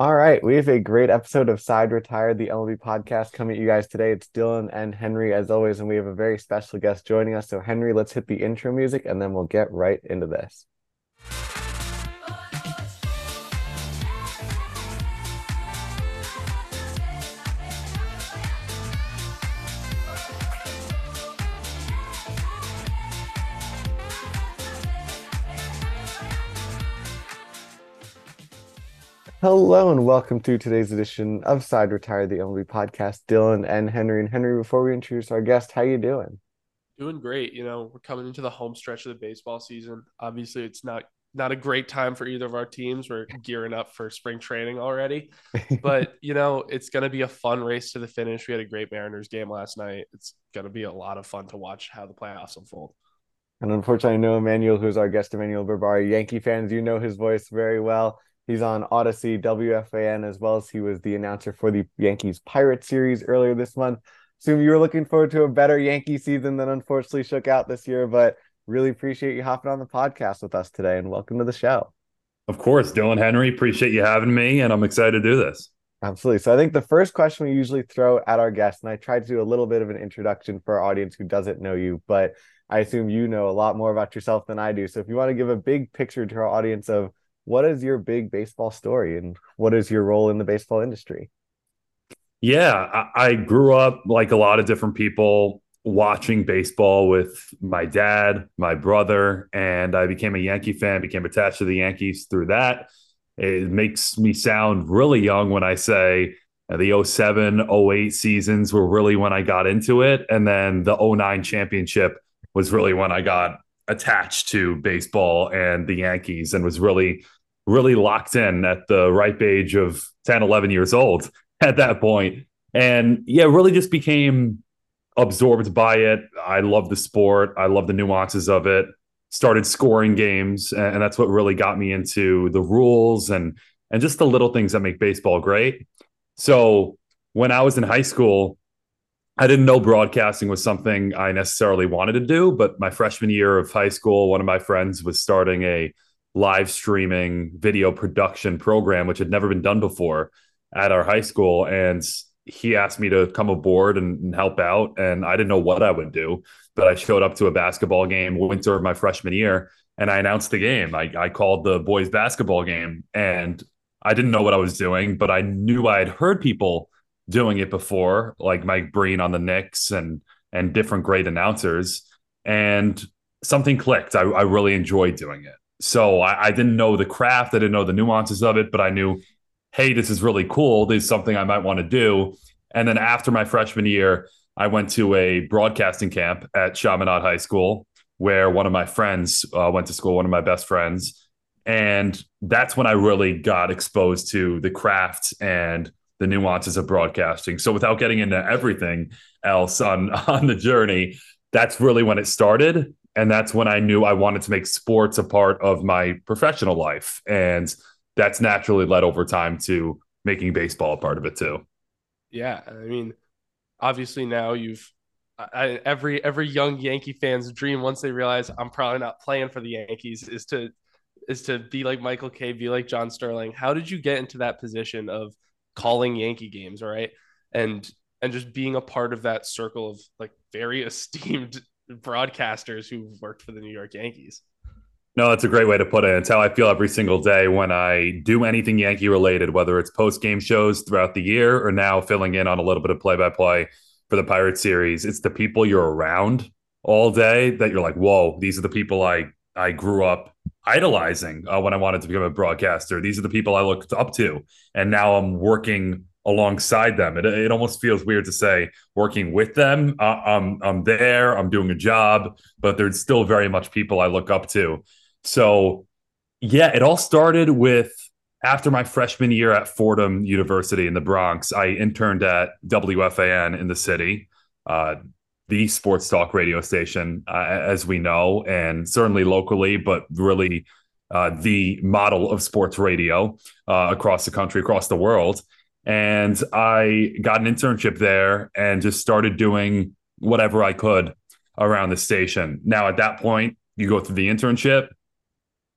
All right, we have a great episode of Side Retired, the MLB podcast coming at you guys today. It's Dylan and Henry as always, and we have a very special guest joining us. So, Henry, let's hit the intro music and then we'll get right into this. Hello and welcome to today's edition of Side Retired, the MLB podcast. Dylan and Henry. And Henry, before we introduce our guest, how you doing? Doing great. You know, we're coming into the home stretch of the baseball season. Obviously, it's not not a great time for either of our teams. We're gearing up for spring training already. But, you know, it's going to be a fun race to the finish. We had a great Mariners game last night. It's going to be a lot of fun to watch how the playoffs unfold. And unfortunately, I know Emmanuel, who's our guest, Emmanuel Berbari. Yankee fans, you know his voice very well. He's on Audacy WFAN, as well as he was the announcer for the Yankees Pirate series earlier this month. Assume you were looking forward to a better Yankee season than unfortunately shook out this year, but really appreciate you hopping on the podcast with us today and welcome to the show. Of course, Dylan Henry, appreciate you having me, and I'm excited to do this. Absolutely. So I think the first question we usually throw at our guests, and I tried to do a little bit of an introduction for our audience who doesn't know you, but I assume you know a lot more about yourself than I do. So if you want to give a big picture to our audience of what is your big baseball story and what is your role in the baseball industry? Yeah, I, I grew up like a lot of different people watching baseball with my dad, my brother, and I became a Yankee fan, became attached to the Yankees through that. It makes me sound really young when I say the 07, 08 seasons were really when I got into it. And then the 09 championship was really when I got attached to baseball and the Yankees and was really, really locked in at the ripe age of 10, 11 years old at that point. And yeah, really just became absorbed by it. I love the sport, I love the nuances of it. Started scoring games, and that's what really got me into the rules and and just the little things that make baseball great. So when I was in high school, I didn't know broadcasting was something I necessarily wanted to do, but my freshman year of high school, one of my friends was starting a live streaming video production program, which had never been done before at our high school. And he asked me to come aboard and, and help out. And I didn't know what I would do, but I showed up to a basketball game winter of my freshman year and I announced the game. I, I called the boys basketball game and I didn't know what I was doing, but I knew I had heard people doing it before, like Mike Breen on the Knicks and and different great announcers. And something clicked. I, I really enjoyed doing it. So I, I, didn't know the craft, I didn't know the nuances of it, but I knew, hey, this is really cool. This is something I might want to do. And then after my freshman year, I went to a broadcasting camp at Chaminade High School, where one of my friends uh, went to school, one of my best friends. And that's when I really got exposed to the craft and the nuances of broadcasting. So without getting into everything else on on the journey, that's really when it started and that's when I knew I wanted to make sports a part of my professional life and that's naturally led over time to making baseball a part of it too. Yeah, I mean obviously now you've I, every every young Yankee fan's dream once they realize I'm probably not playing for the Yankees is to is to be like Michael Kay, be like John Sterling. How did you get into that position of calling Yankee games, right? And and just being a part of that circle of like very esteemed broadcasters who worked for the New York Yankees. No, that's a great way to put it. It's how I feel every single day when I do anything Yankee related, whether it's post game shows throughout the year or now filling in on a little bit of play by play for the Pirate series. It's the people you're around all day that you're like, whoa, these are the people I I grew up idolizing uh, when I wanted to become a broadcaster. These are the people I looked up to, and now I'm working alongside them. It, it almost feels weird to say working with them. Uh, I'm I'm there. I'm doing a job, but there's still very much people I look up to. So, yeah, it all started with after my freshman year at Fordham University in the Bronx. I interned at WFAN in the city. Uh, the sports talk radio station, uh, as we know, and certainly locally, but really uh, the model of sports radio uh, across the country, across the world. And I got an internship there and just started doing whatever I could around the station. Now, at that point, you go through the internship,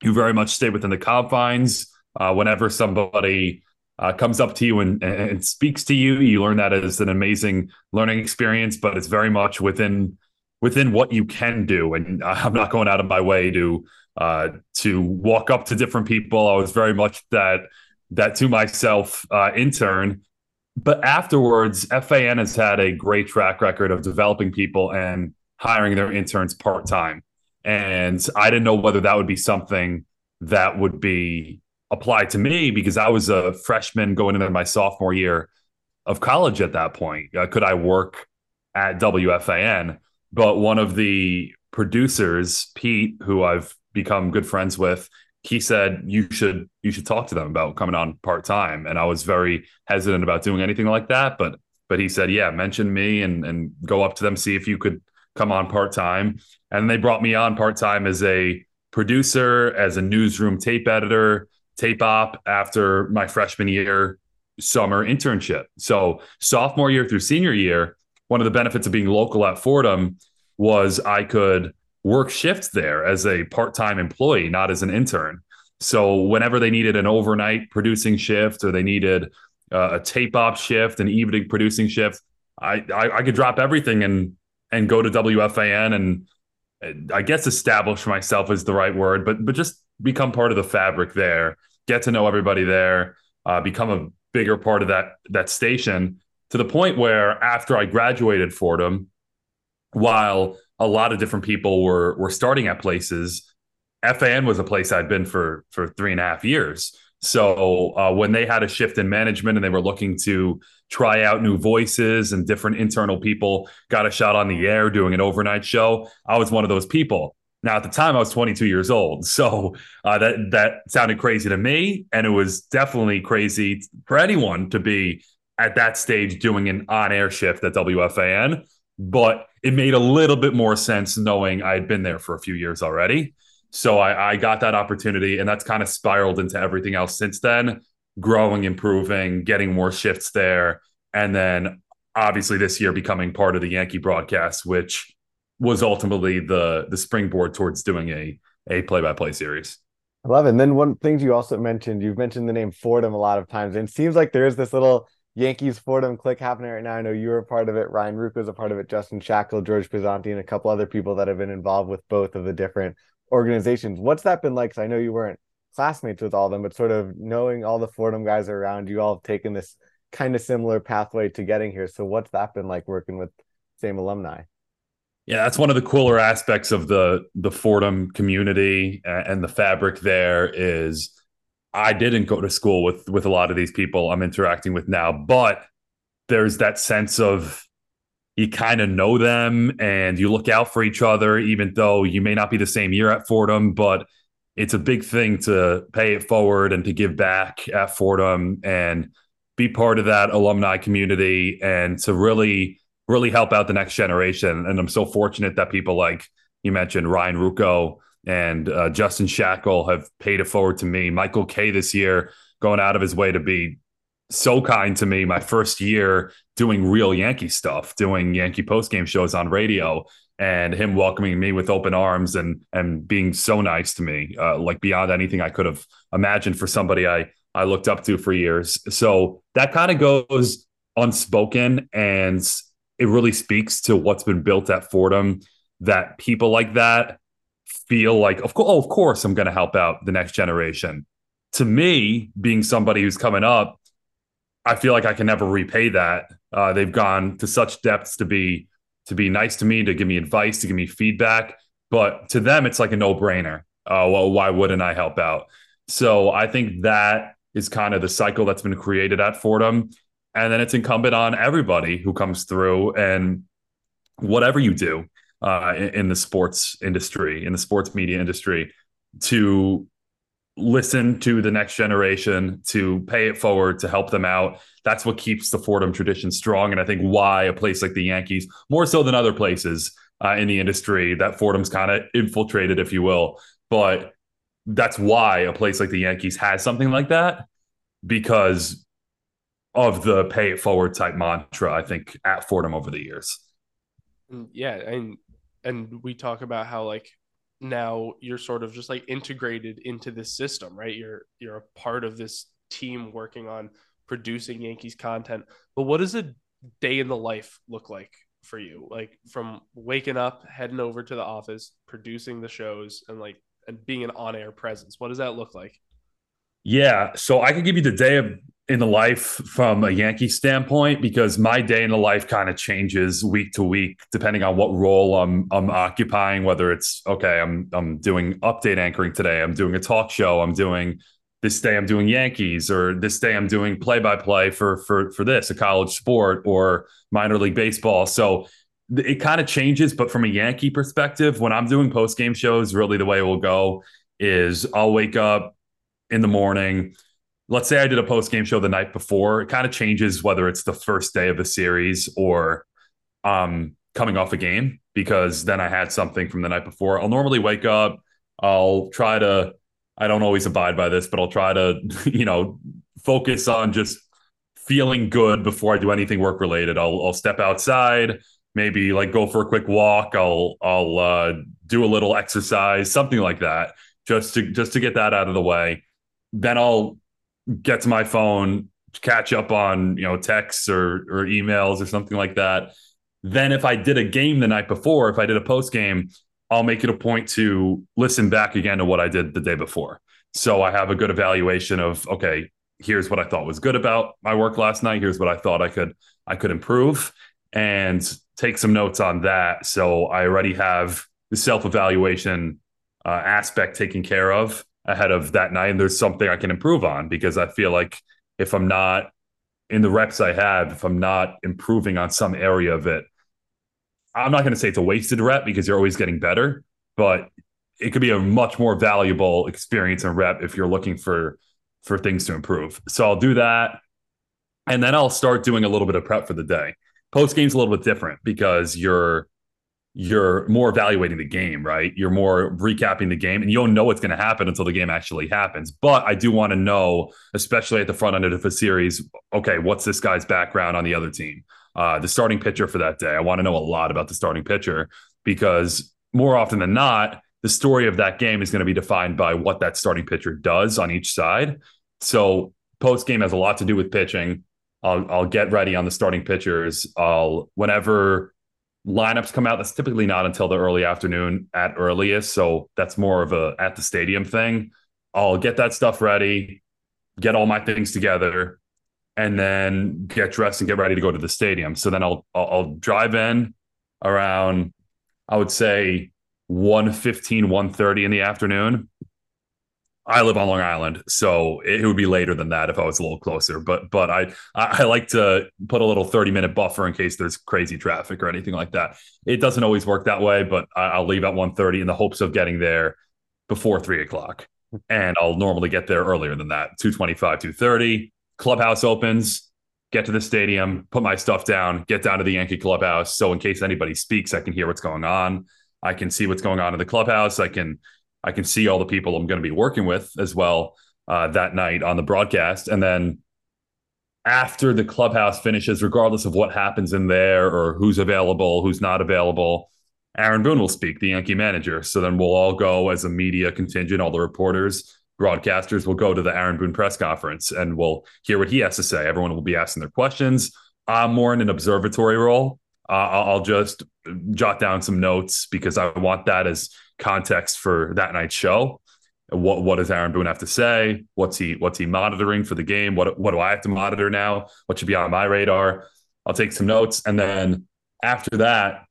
you very much stay within the confines. Uh, whenever somebody uh, comes up to you and, and speaks to you. You learn that as an amazing learning experience, but it's very much within within what you can do. And I'm not going out of my way to uh, to walk up to different people. I was very much that that to myself uh, intern. But afterwards, FAN has had a great track record of developing people and hiring their interns part time. And I didn't know whether that would be something that would be applied to me because I was a freshman going into my sophomore year of college at that point. Uh, could I work at WFAN? But one of the producers, Pete, who I've become good friends with, he said you should you should talk to them about coming on part time. And I was very hesitant about doing anything like that, but but he said, yeah, mention me and and go up to them, see if you could come on part time. And they brought me on part time as a producer, as a newsroom tape editor, tape op after my freshman year summer internship. So sophomore year through senior year, one of the benefits of being local at Fordham was I could work shifts there as a part-time employee, not as an intern. So whenever they needed an overnight producing shift or they needed uh, a tape op shift, an evening producing shift, I, I, I could drop everything and and go to WFAN and I guess establish myself is the right word, but but just become part of the fabric there, get to know everybody there, uh, become a bigger part of that that station to the point where after I graduated Fordham, while a lot of different people were were starting at places, FAN was a place I'd been for for three and a half years. So uh, when they had a shift in management and they were looking to try out new voices and different internal people got a shot on the air doing an overnight show, I was one of those people. Now at the time I was 22 years old, so uh, that that sounded crazy to me, and it was definitely crazy for anyone to be at that stage doing an on-air shift at WFAN. But it made a little bit more sense knowing I had been there for a few years already. So I, I got that opportunity, and that's kind of spiraled into everything else since then growing, improving, getting more shifts there. And then obviously this year becoming part of the Yankee broadcast, which was ultimately the the springboard towards doing a a play by play series. I love it. And then one thing you also mentioned, you've mentioned the name Fordham a lot of times. And it seems like there is this little Yankees Fordham click happening right now. I know you were a part of it. Ryan Ruocco is a part of it. Justin Shackil, George Pizzanti, and a couple other people that have been involved with both of the different organizations. What's that been like? Because I know you weren't classmates with all of them, but sort of knowing all the Fordham guys around, you all have taken this kind of similar pathway to getting here. So what's that been like working with same alumni? Yeah, that's one of the cooler aspects of the the Fordham community and the fabric there is I didn't go to school with with a lot of these people I'm interacting with now, but there's that sense of you kind of know them and you look out for each other, even though you may not be the same year at Fordham, but it's a big thing to pay it forward and to give back at Fordham and be part of that alumni community and to really, really help out the next generation. And I'm so fortunate that people like you mentioned, Ryan Ruocco and uh, Justin Shackil have paid it forward to me. Michael Kay this year going out of his way to be so kind to me my first year doing real Yankee stuff, doing Yankee post game shows on radio and him welcoming me with open arms and and being so nice to me, uh, like beyond anything I could have imagined for somebody I I looked up to for years. So that kind of goes unspoken, and it really speaks to what's been built at Fordham. That people like that feel like, of course, oh, of course, I'm going to help out the next generation. To me, being somebody who's coming up, I feel like I can never repay that. Uh, they've gone to such depths to be to be nice to me, to give me advice, to give me feedback. But to them, it's like a no brainer. Uh, well, why wouldn't I help out? So I think that is kind of the cycle that's been created at Fordham. And then it's incumbent on everybody who comes through and whatever you do uh, in, the sports industry, in the sports media industry, to listen to the next generation, to pay it forward, to help them out. That's what keeps the Fordham tradition strong. And I think why a place like the Yankees, more so than other places uh, in the industry, that Fordham's kind of infiltrated, if you will. But that's why a place like the Yankees has something like that because of the pay it forward type mantra, I think, at Fordham over the years. Mm, yeah. And, and we talk about how like now you're sort of just like integrated into this system right you're you're a part of this team working on producing Yankees content. But what does a day in the life look like for you? Like from waking up, heading over to the office, producing the shows, and like and being an on-air presence. What does that look like? Yeah, so I can give you the day of in the life from a Yankee standpoint because my day in the life kind of changes week to week depending on what role I'm I'm occupying. Whether it's okay, I'm I'm doing update anchoring today, I'm doing a talk show, I'm doing this day I'm doing Yankees, or this day I'm doing play by play for for for this a college sport or minor league baseball. So it kind of changes, but from a Yankee perspective, when I'm doing post game shows, really the way it will go is I'll wake up in the morning let's say I did a post game show the night before, it kind of changes whether it's the first day of the series or um, coming off a game because then I had something from the night before. I'll normally wake up, I'll try to, I don't always abide by this, but I'll try to, you know, focus on just feeling good before I do anything work related. I'll, I'll step outside, maybe like go for a quick walk. I'll, I'll uh, do a little exercise, something like that, just to, just to get that out of the way. Then I'll get to my phone, catch up on you know texts or or emails or something like that. Then if I did a game the night before, if I did a post game, I'll make it a point to listen back again to what I did the day before. So I have a good evaluation of okay, here's what I thought was good about my work last night. Here's what I thought I could I could improve and take some notes on that. So I already have the self evaluation uh, aspect taken care of ahead of that night and there's something I can improve on because I feel like if I'm not in the reps I have, if I'm not improving on some area of it, I'm not going to say it's a wasted rep because you're always getting better, but it could be a much more valuable experience and rep if you're looking for for things to improve. So I'll do that and then I'll start doing a little bit of prep for the day. Post game's a little bit different because you're you're more evaluating the game, right? You're more recapping the game and you don't know what's going to happen until the game actually happens. But I do want to know, especially at the front end of the series, okay, what's this guy's background on the other team? Uh, the starting pitcher for that day. I want to know a lot about the starting pitcher because more often than not, the story of that game is going to be defined by what that starting pitcher does on each side. So post game has a lot to do with pitching. I'll, I'll get ready on the starting pitchers. I'll whenever lineups come out. That's typically not until the early afternoon at earliest. So that's more of a at the stadium thing. I'll get that stuff ready, get all my things together, and then get dressed and get ready to go to the stadium. So then I'll I'll, drive in around I would say 115, 130 in the afternoon. I live on Long Island, so it would be later than that if I was a little closer. But but I I like to put a little thirty minute buffer in case there's crazy traffic or anything like that. It doesn't always work that way, but I'll leave at one thirty in the hopes of getting there before three o'clock, and I'll normally get there earlier than that. Two twenty five, two thirty. Clubhouse opens. Get to the stadium, put my stuff down, get down to the Yankee clubhouse. So in case anybody speaks, I can hear what's going on. I can see what's going on in the clubhouse. I can I can see all the people I'm going to be working with as well uh, that night on the broadcast. And then after the clubhouse finishes, regardless of what happens in there or who's available, who's not available, Aaron Boone will speak, the Yankee manager. So then we'll all go as a media contingent, all the reporters, broadcasters will go to the Aaron Boone press conference and we'll hear what he has to say. Everyone will be asking their questions. I'm more in an observatory role. Uh, I'll just jot down some notes because I want that as context for that night's show. What what does Aaron Boone have to say? What's he what's he monitoring for the game? What what do I have to monitor now? What should be on my radar? I'll take some notes, and then after that,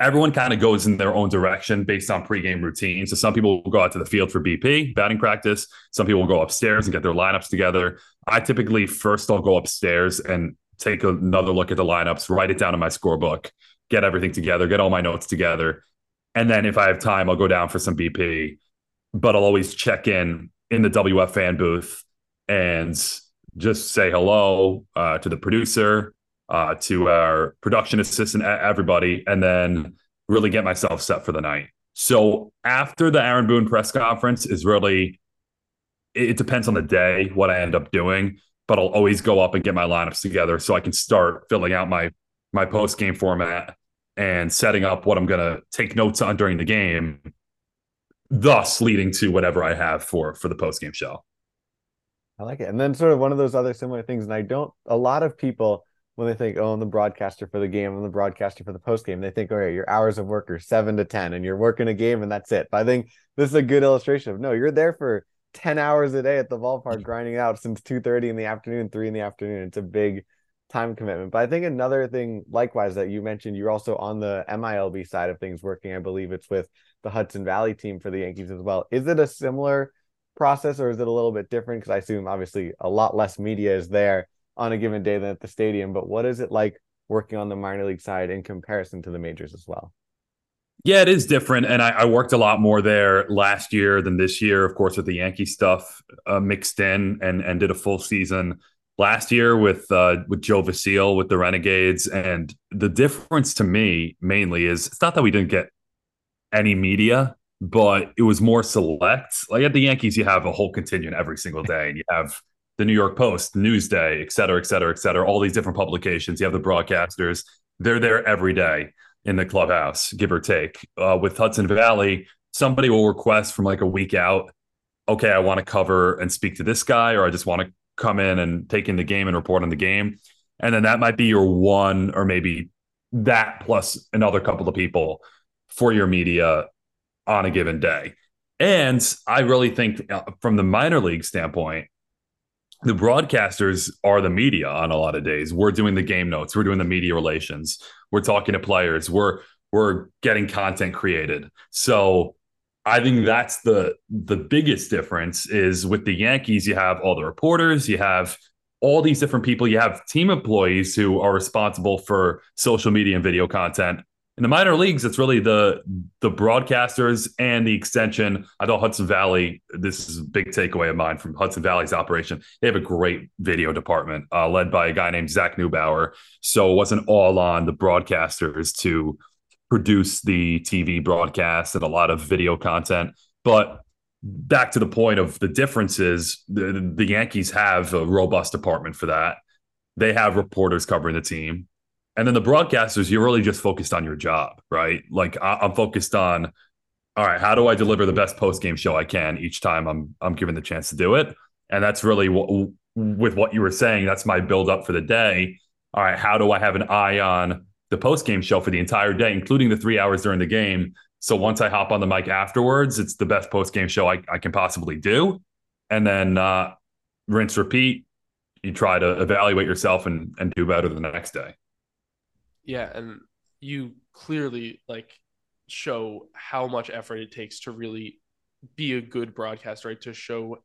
everyone kind of goes in their own direction based on pregame routine. So some people will go out to the field for BP batting practice. Some people will go upstairs and get their lineups together. I typically first I'll go upstairs and take another look at the lineups, write it down in my scorebook, get everything together, get all my notes together, and then if I have time, I'll go down for some BP. But I'll always check in in the WF fan booth and just say hello uh, to the producer, uh, to our production assistant, everybody, and then really get myself set for the night. So after the Aaron Boone press conference is really, it depends on the day what I end up doing, but I'll always go up and get my lineups together so I can start filling out my my post game format and setting up what I'm going to take notes on during the game, thus leading to whatever I have for for the post game show. I like it. And then sort of one of those other similar things, and I don't a lot of people when they think, oh, I'm the broadcaster for the game, I'm the broadcaster for the post game, they think, all right, your hours of work are seven to ten and you're working a game and that's it. But I think this is a good illustration of no, you're there for 10 hours a day at the ballpark mm-hmm. grinding out since 2:30 in the afternoon, three in the afternoon. It's a big time commitment. But I think another thing, likewise, that you mentioned, you're also on the MILB side of things working. I believe it's with the Hudson Valley team for the Yankees as well. Is it a similar process or is it a little bit different? Because I assume obviously a lot less media is there on a given day than at the stadium. But what is it like working on the minor league side in comparison to the majors as well? Yeah, it is different, and I, I, worked a lot more there last year than this year. Of course, with the Yankee stuff uh, mixed in, and and did a full season last year with uh, with Joe Vasile with the Renegades. And the difference to me mainly is it's not that we didn't get any media, but it was more select. Like at the Yankees, you have a whole contingent every single day, and you have the New York Post, Newsday, et cetera, et cetera, et cetera. All these different publications. You have the broadcasters; they're there every day in the clubhouse, give or take. Uh, with Hudson Valley, somebody will request from like a week out, okay, I want to cover and speak to this guy, or I just want to come in and take in the game and report on the game. And then that might be your one, or maybe that plus another couple of people for your media on a given day. And I really think uh, from the minor league standpoint, the broadcasters are the media on a lot of days. We're doing the game notes, we're doing the media relations, we're talking to players, we're we're getting content created. So I think that's the the biggest difference is with the Yankees, you have all the reporters, you have all these different people, you have team employees who are responsible for social media and video content in the minor leagues, it's really the the broadcasters and the extension. I thought Hudson Valley. This is a big takeaway of mine from Hudson Valley's operation. They have a great video department uh, led by a guy named Zach Neubauer. So it wasn't all on the broadcasters to produce the TV broadcast and a lot of video content. But back to the point of the differences, the, the Yankees have a robust department for that. They have reporters covering the team and then the broadcasters, you're really just focused on your job, right? Like I, am focused on, all right, how do I deliver the best post game show I can each time I'm I'm given the chance to do it, and that's really what with what you were saying. That's my build up for the day. All right, how do I have an eye on the post game show for the entire day, including the three hours during the game? So once I hop on the mic afterwards, it's the best post game show I, I can possibly do, and then uh, rinse repeat. You try to evaluate yourself and and do better the next day. Yeah, and you clearly like show how much effort it takes to really be a good broadcaster, right? To show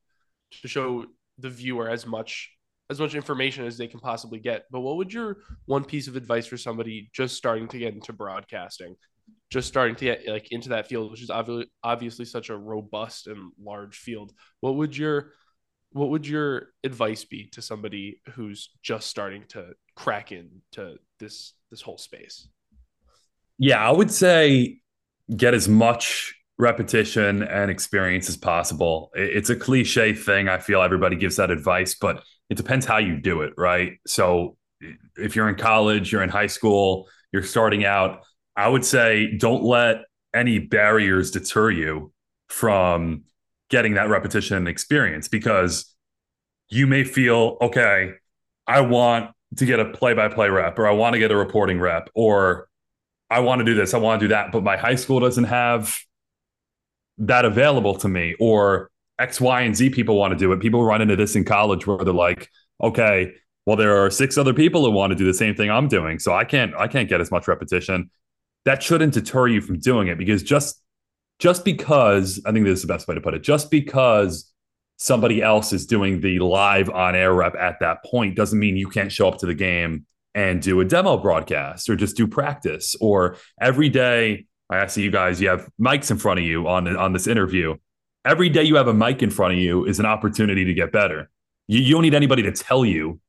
to show the viewer as much as much information as they can possibly get. But what would your one piece of advice for somebody just starting to get into broadcasting, just starting to get like into that field, which is obviously obviously such a robust and large field? What would your what would your advice be to somebody who's just starting to crack into this this whole space? Yeah, I would say get as much repetition and experience as possible. It's a cliche thing. I feel everybody gives that advice, but it depends how you do it, right? So if you're in college, you're in high school, you're starting out, I would say don't let any barriers deter you from getting that repetition experience because you may feel, okay, I want to get a play by play rep, or I want to get a reporting rep, or I want to do this, I want to do that, but my high school doesn't have that available to me, or X, Y, and Z people want to do it. People run into this in college where they're like, okay, well, there are six other people who want to do the same thing I'm doing. So I can't, I can't get as much repetition. That shouldn't deter you from doing it because just just because I think this is the best way to put it, just because somebody else is doing the live on air rep at that point doesn't mean you can't show up to the game and do a demo broadcast or just do practice or every day I see you guys you have mics in front of you on on this interview every day you have a mic in front of you is an opportunity to get better you, you don't need anybody to tell you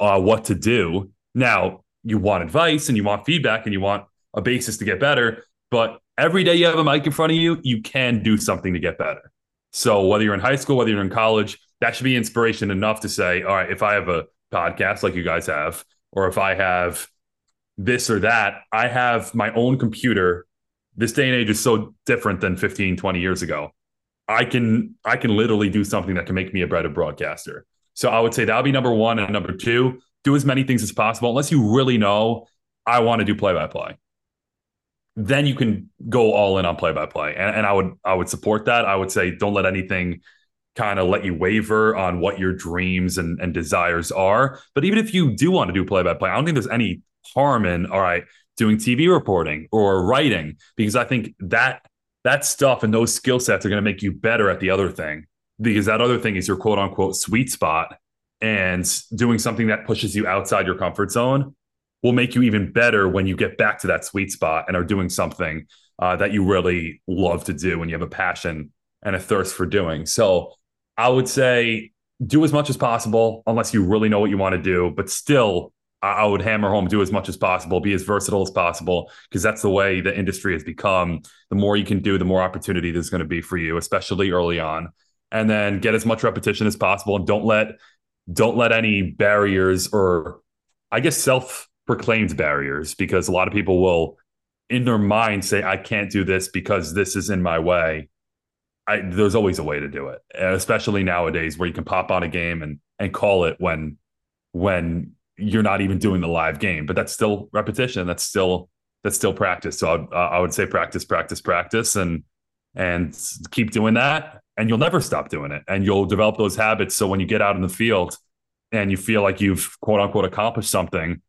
uh, what to do now you want advice and you want feedback and you want a basis to get better but every day you have a mic in front of you you can do something to get better so whether you're in high school, whether you're in college, that should be inspiration enough to say, all right, if I have a podcast like you guys have, or if I have this or that, I have my own computer. This day and age is so different than 15, 20 years ago. I can I can literally do something that can make me a better broadcaster. So I would say that would be number one. And number two, do as many things as possible, unless you really know I want to do play by play. Then you can go all in on play by play. And I would I would support that. I would say don't let anything kind of let you waver on what your dreams and, and desires are. But even if you do want to do play by play, I don't think there's any harm in all right doing TV reporting or writing because I think that that stuff and those skill sets are going to make you better at the other thing because that other thing is your quote unquote sweet spot and doing something that pushes you outside your comfort zone will make you even better when you get back to that sweet spot and are doing something uh, that you really love to do and you have a passion and a thirst for doing. So I would say do as much as possible unless you really know what you want to do, but still I would hammer home do as much as possible, be as versatile as possible, because that's the way the industry has become. The more you can do, the more opportunity there's going to be for you, especially early on. And then get as much repetition as possible, and don't let don't let any barriers or I guess self-proclaimed barriers, because a lot of people will in their mind say, I can't do this because this is in my way. I, there's always a way to do it, especially nowadays where you can pop on a game and and call it when when you're not even doing the live game, but that's still repetition. That's still that's still practice. So I'd, I would say practice, practice, practice, and and keep doing that, and you'll never stop doing it, and you'll develop those habits. So when you get out in the field and you feel like you've quote unquote accomplished something,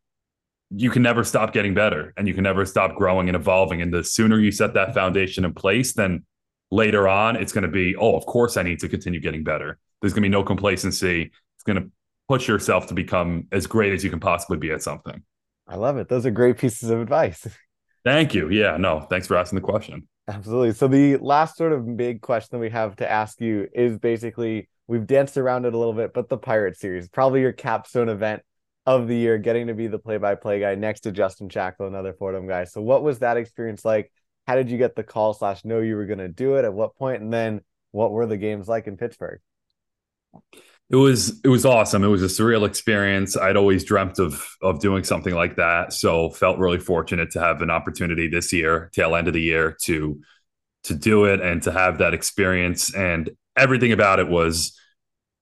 you can never stop getting better, and you can never stop growing and evolving. And the sooner you set that foundation in place, then later on it's going to be, oh, of course I need to continue getting better. There's going to be no complacency. It's going to push yourself to become as great as you can possibly be at something. I love it. Those are great pieces of advice. Thank you. Yeah, no, thanks for asking the question. Absolutely. So the last sort of big question that we have to ask you is basically we've danced around it a little bit, but the Pirate series, probably your capstone event of the year, getting to be the play-by-play guy next to Justin Shackil, another Fordham guy. So what was that experience like? How did you get the call slash know you were going to do it? At what point? And then what were the games like in Pittsburgh? It was it was awesome. It was a surreal experience. I'd always dreamt of of doing something like that, so felt really fortunate to have an opportunity this year, tail end of the year, to to do it and to have that experience. And everything about it was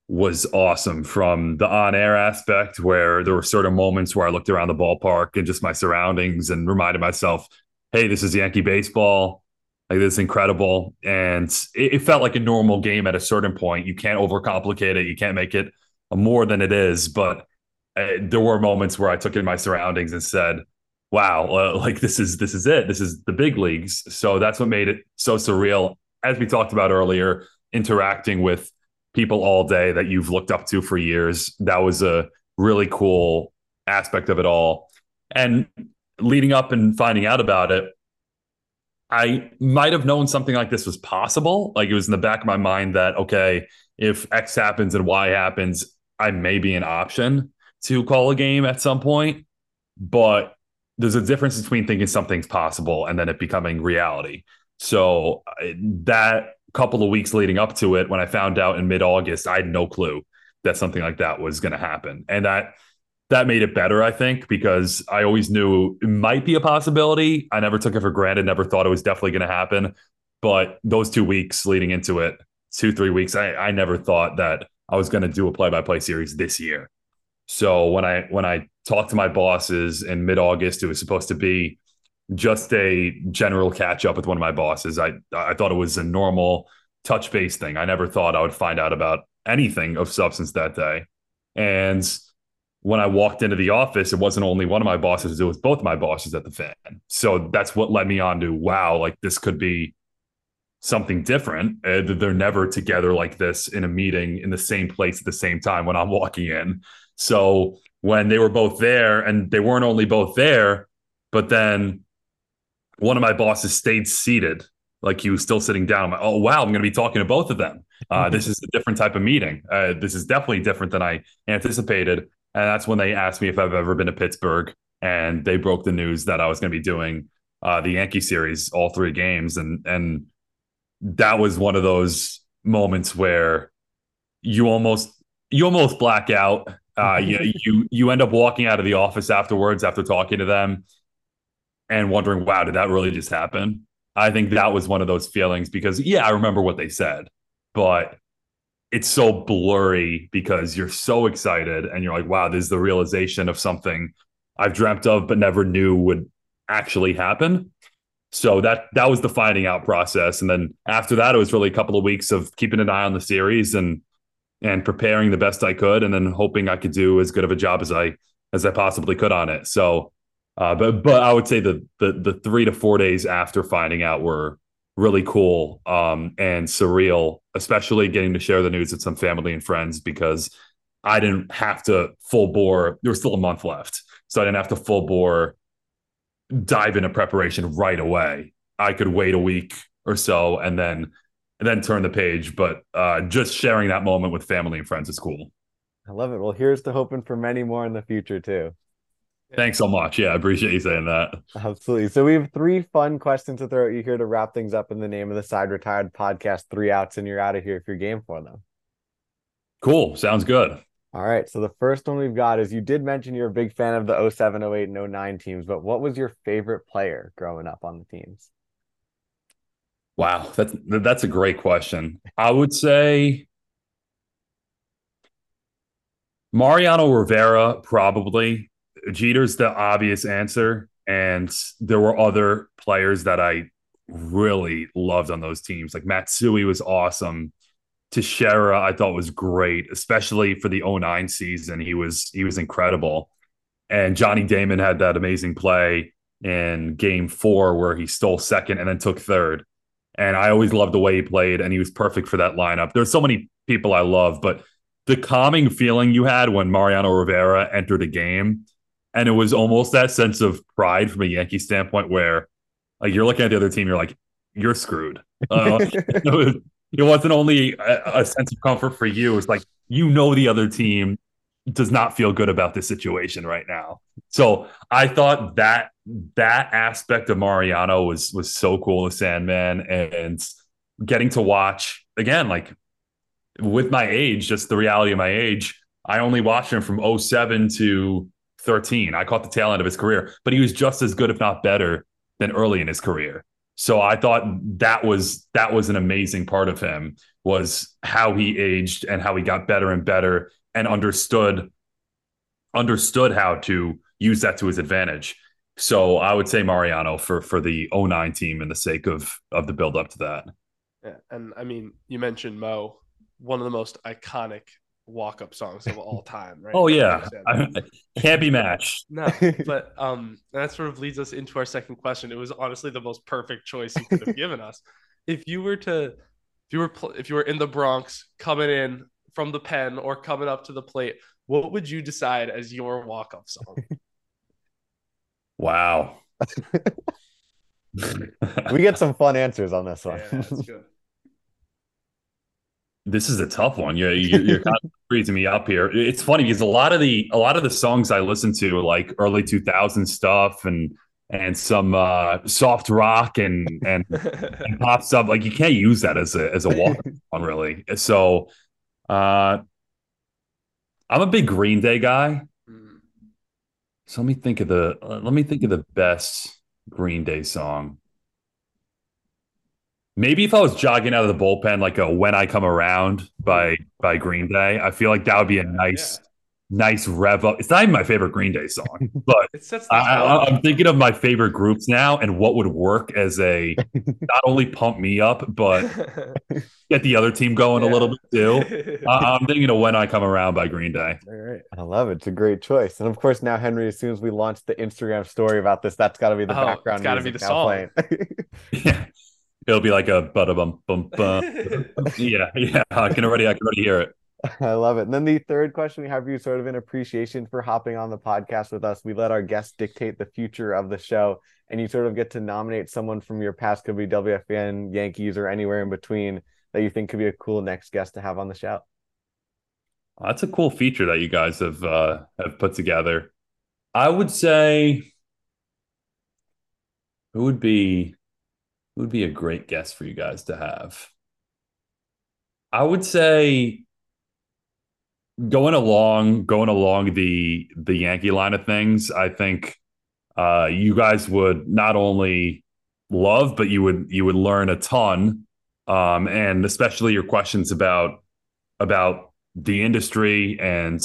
was awesome from the on air aspect, where there were certain moments where I looked around the ballpark and just my surroundings and reminded myself, "Hey, this is Yankee baseball." Like this is incredible, and it, it, felt like a normal game at a certain point. You can't overcomplicate it. You can't make it more than it is. But uh, there were moments where I took in my surroundings and said, "Wow, uh, like this is this is it. This is the big leagues." So that's what made it so surreal. As we talked about earlier, interacting with people all day that you've looked up to for years. That was a really cool aspect of it all. And leading up and finding out about it, I might have known something like this was possible. Like it was in the back of my mind that, okay, if X happens and Y happens, I may be an option to call a game at some point. But there's a difference between thinking something's possible and then it becoming reality. So that couple of weeks leading up to it, when I found out in mid August, I had no clue that something like that was going to happen. And that that made it better, I think, because I always knew it might be a possibility. I never took it for granted, never thought it was definitely going to happen. But those two weeks leading into it, two, three weeks, I, I never thought that I was going to do a play by play series this year. So when I when I talked to my bosses in mid August, it was supposed to be just a general catch up with one of my bosses. I I thought it was a normal touch base thing. I never thought I would find out about anything of substance that day. And when I walked into the office, it wasn't only one of my bosses, it was both my bosses at the fan. So that's what led me on to wow, like this could be something different. Uh, they're never together like this in a meeting in the same place at the same time when I'm walking in. So when they were both there, and they weren't only both there, but then one of my bosses stayed seated, like he was still sitting down. I'm like, oh wow, I'm going to be talking to both of them. Uh, this is a different type of meeting. Uh, this is definitely different than I anticipated. And that's when they asked me if I've ever been to Pittsburgh. And they broke the news that I was going to be doing uh, the Yankee series, all three games. And, and that was one of those moments where you almost, you almost black out. Uh, you, you, you end up walking out of the office afterwards after talking to them and wondering, wow, did that really just happen? I think that was one of those feelings because, yeah, I remember what they said, but it's so blurry because you're so excited and you're like, wow, this is the realization of something I've dreamt of but never knew would actually happen. So that that was the finding out process. And then after that, it was really a couple of weeks of keeping an eye on the series and and preparing the best I could, and then hoping I could do as good of a job as I as I possibly could on it. So, uh, but but I would say the the the three to four days after finding out were really cool um, and surreal, especially getting to share the news with some family and friends because I didn't have to full bore. There was still a month left, so I didn't have to full bore dive into preparation right away. I could wait a week or so and then and then turn the page. But uh, just sharing that moment with family and friends is cool. I love it. Well, here's to hoping for many more in the future too. Thanks so much. Yeah, I appreciate you saying that. Absolutely. So we have three fun questions to throw at you here to wrap things up in the name of the Side Retired podcast. Three outs and you're out of here if you're game for them. Cool. Sounds good. All right. So the first one we've got is you did mention you're a big fan of the 07, 08, and 09 teams, but what was your favorite player growing up on the teams? Wow, that's that's a great question. I would say Mariano Rivera probably. Jeter's the obvious answer, and there were other players that I really loved on those teams. Like Matsui was awesome. Teixeira, I thought was great, especially for the 09 season. He was he was incredible. And Johnny Damon had that amazing play in game four where he stole second and then took third. And I always loved the way he played, and he was perfect for that lineup. There's so many people I love, but the calming feeling you had when Mariano Rivera entered a game, and it was almost that sense of pride from a Yankee standpoint where like you're looking at the other team, you're like, you're screwed. Uh, it wasn't only a, a sense of comfort for you. It's like you know the other team does not feel good about this situation right now. So I thought that that aspect of Mariano was was so cool with Sandman and getting to watch again, like with my age, just the reality of my age, I only watched him from 07 to 13. I caught the tail end of his career, but he was just as good, if not better, than early in his career. So I thought that was that was an amazing part of him was how he aged and how he got better and better and understood understood how to use that to his advantage. So I would say Mariano for for the 09 team in the sake of of the build up to that. Yeah, and I mean, you mentioned Mo, one of the most iconic walk up songs of all time, right? Oh yeah, can't be matched. no, but um, that sort of leads us into our second question. It was honestly the most perfect choice you could have given us. If you were to, if you were if you were in the Bronx coming in from the pen or coming up to the plate, what would you decide as your walk up song? Wow. we get some fun answers on this one. Yeah, that's good. This is a tough one. You're, you're kind of freezing me up here. It's funny because a lot of the a lot of the songs I listen to, like early 2000 stuff and and some uh, soft rock and and, and pop stuff, like you can't use that as a as a walk on really. So, uh, I'm a big Green Day guy. Mm. So let me think of the uh, let me think of the best Green Day song. Maybe if I was jogging out of the bullpen, like a "When I Come Around" by by Green Day, I feel like that would be a nice, yeah. nice rev up. It's not even my favorite Green Day song, but I, am thinking of my favorite groups now and what would work as a not only pump me up, but get the other team going yeah. a little bit too. uh, I'm thinking of "When I Come Around" by Green Day. All right, I love it. It's a great choice, and of course now Henry, as soon as we launch the Instagram story about this, that's got to be the oh, background. It's got to be the song. yeah. It'll be like a bada bum bum bum. yeah, yeah. I can already I can already hear it. I love it. And then the third question we have you sort of in appreciation for hopping on the podcast with us. We let our guests dictate the future of the show, and you sort of get to nominate someone from your past, could be WFN, Yankees, or anywhere in between that you think could be a cool next guest to have on the show. That's a cool feature that you guys have uh, have put together. I would say who would be would be a great guest for you guys to have? I would say going along going along the the Yankee line of things, I think uh, you guys would not only love, but you would you would learn a ton, um, and especially your questions about about the industry and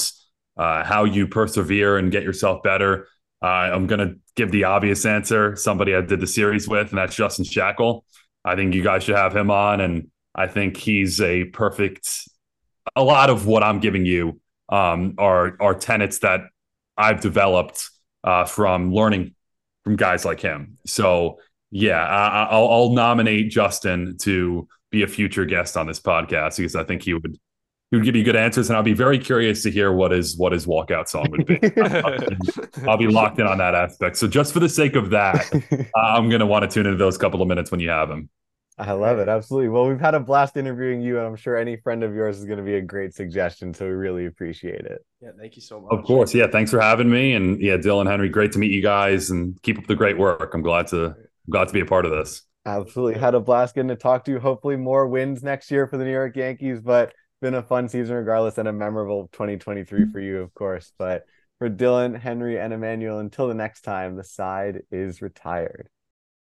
uh, how you persevere and get yourself better. Uh, I'm going to give the obvious answer. Somebody I did the series with, and that's Justin Shackil. I think you guys should have him on, and I think he's a perfect. A lot of what I'm giving you um, are are tenets that I've developed uh, from learning from guys like him. So yeah, I, will I'll nominate Justin to be a future guest on this podcast because I think he would he would give you good answers, and I'll be very curious to hear what his what his walkout song would be. I'll be locked in on that aspect. So just for the sake of that, uh, I'm going to want to tune into those couple of minutes when you have him. I love it. Absolutely. Well, we've had a blast interviewing you, and I'm sure any friend of yours is going to be a great suggestion. So we really appreciate it. Yeah. Thank you so much. Of course. Yeah. Thanks for having me. And yeah, Dylan, Henry, great to meet you guys and keep up the great work. I'm glad to glad to be a part of this. Absolutely. Had a blast getting to talk to you. Hopefully more wins next year for the New York Yankees, but been a fun season regardless and a memorable 2023 for you, of course. But for Dylan, Henry, and Emmanuel, until the next time, the side is retired.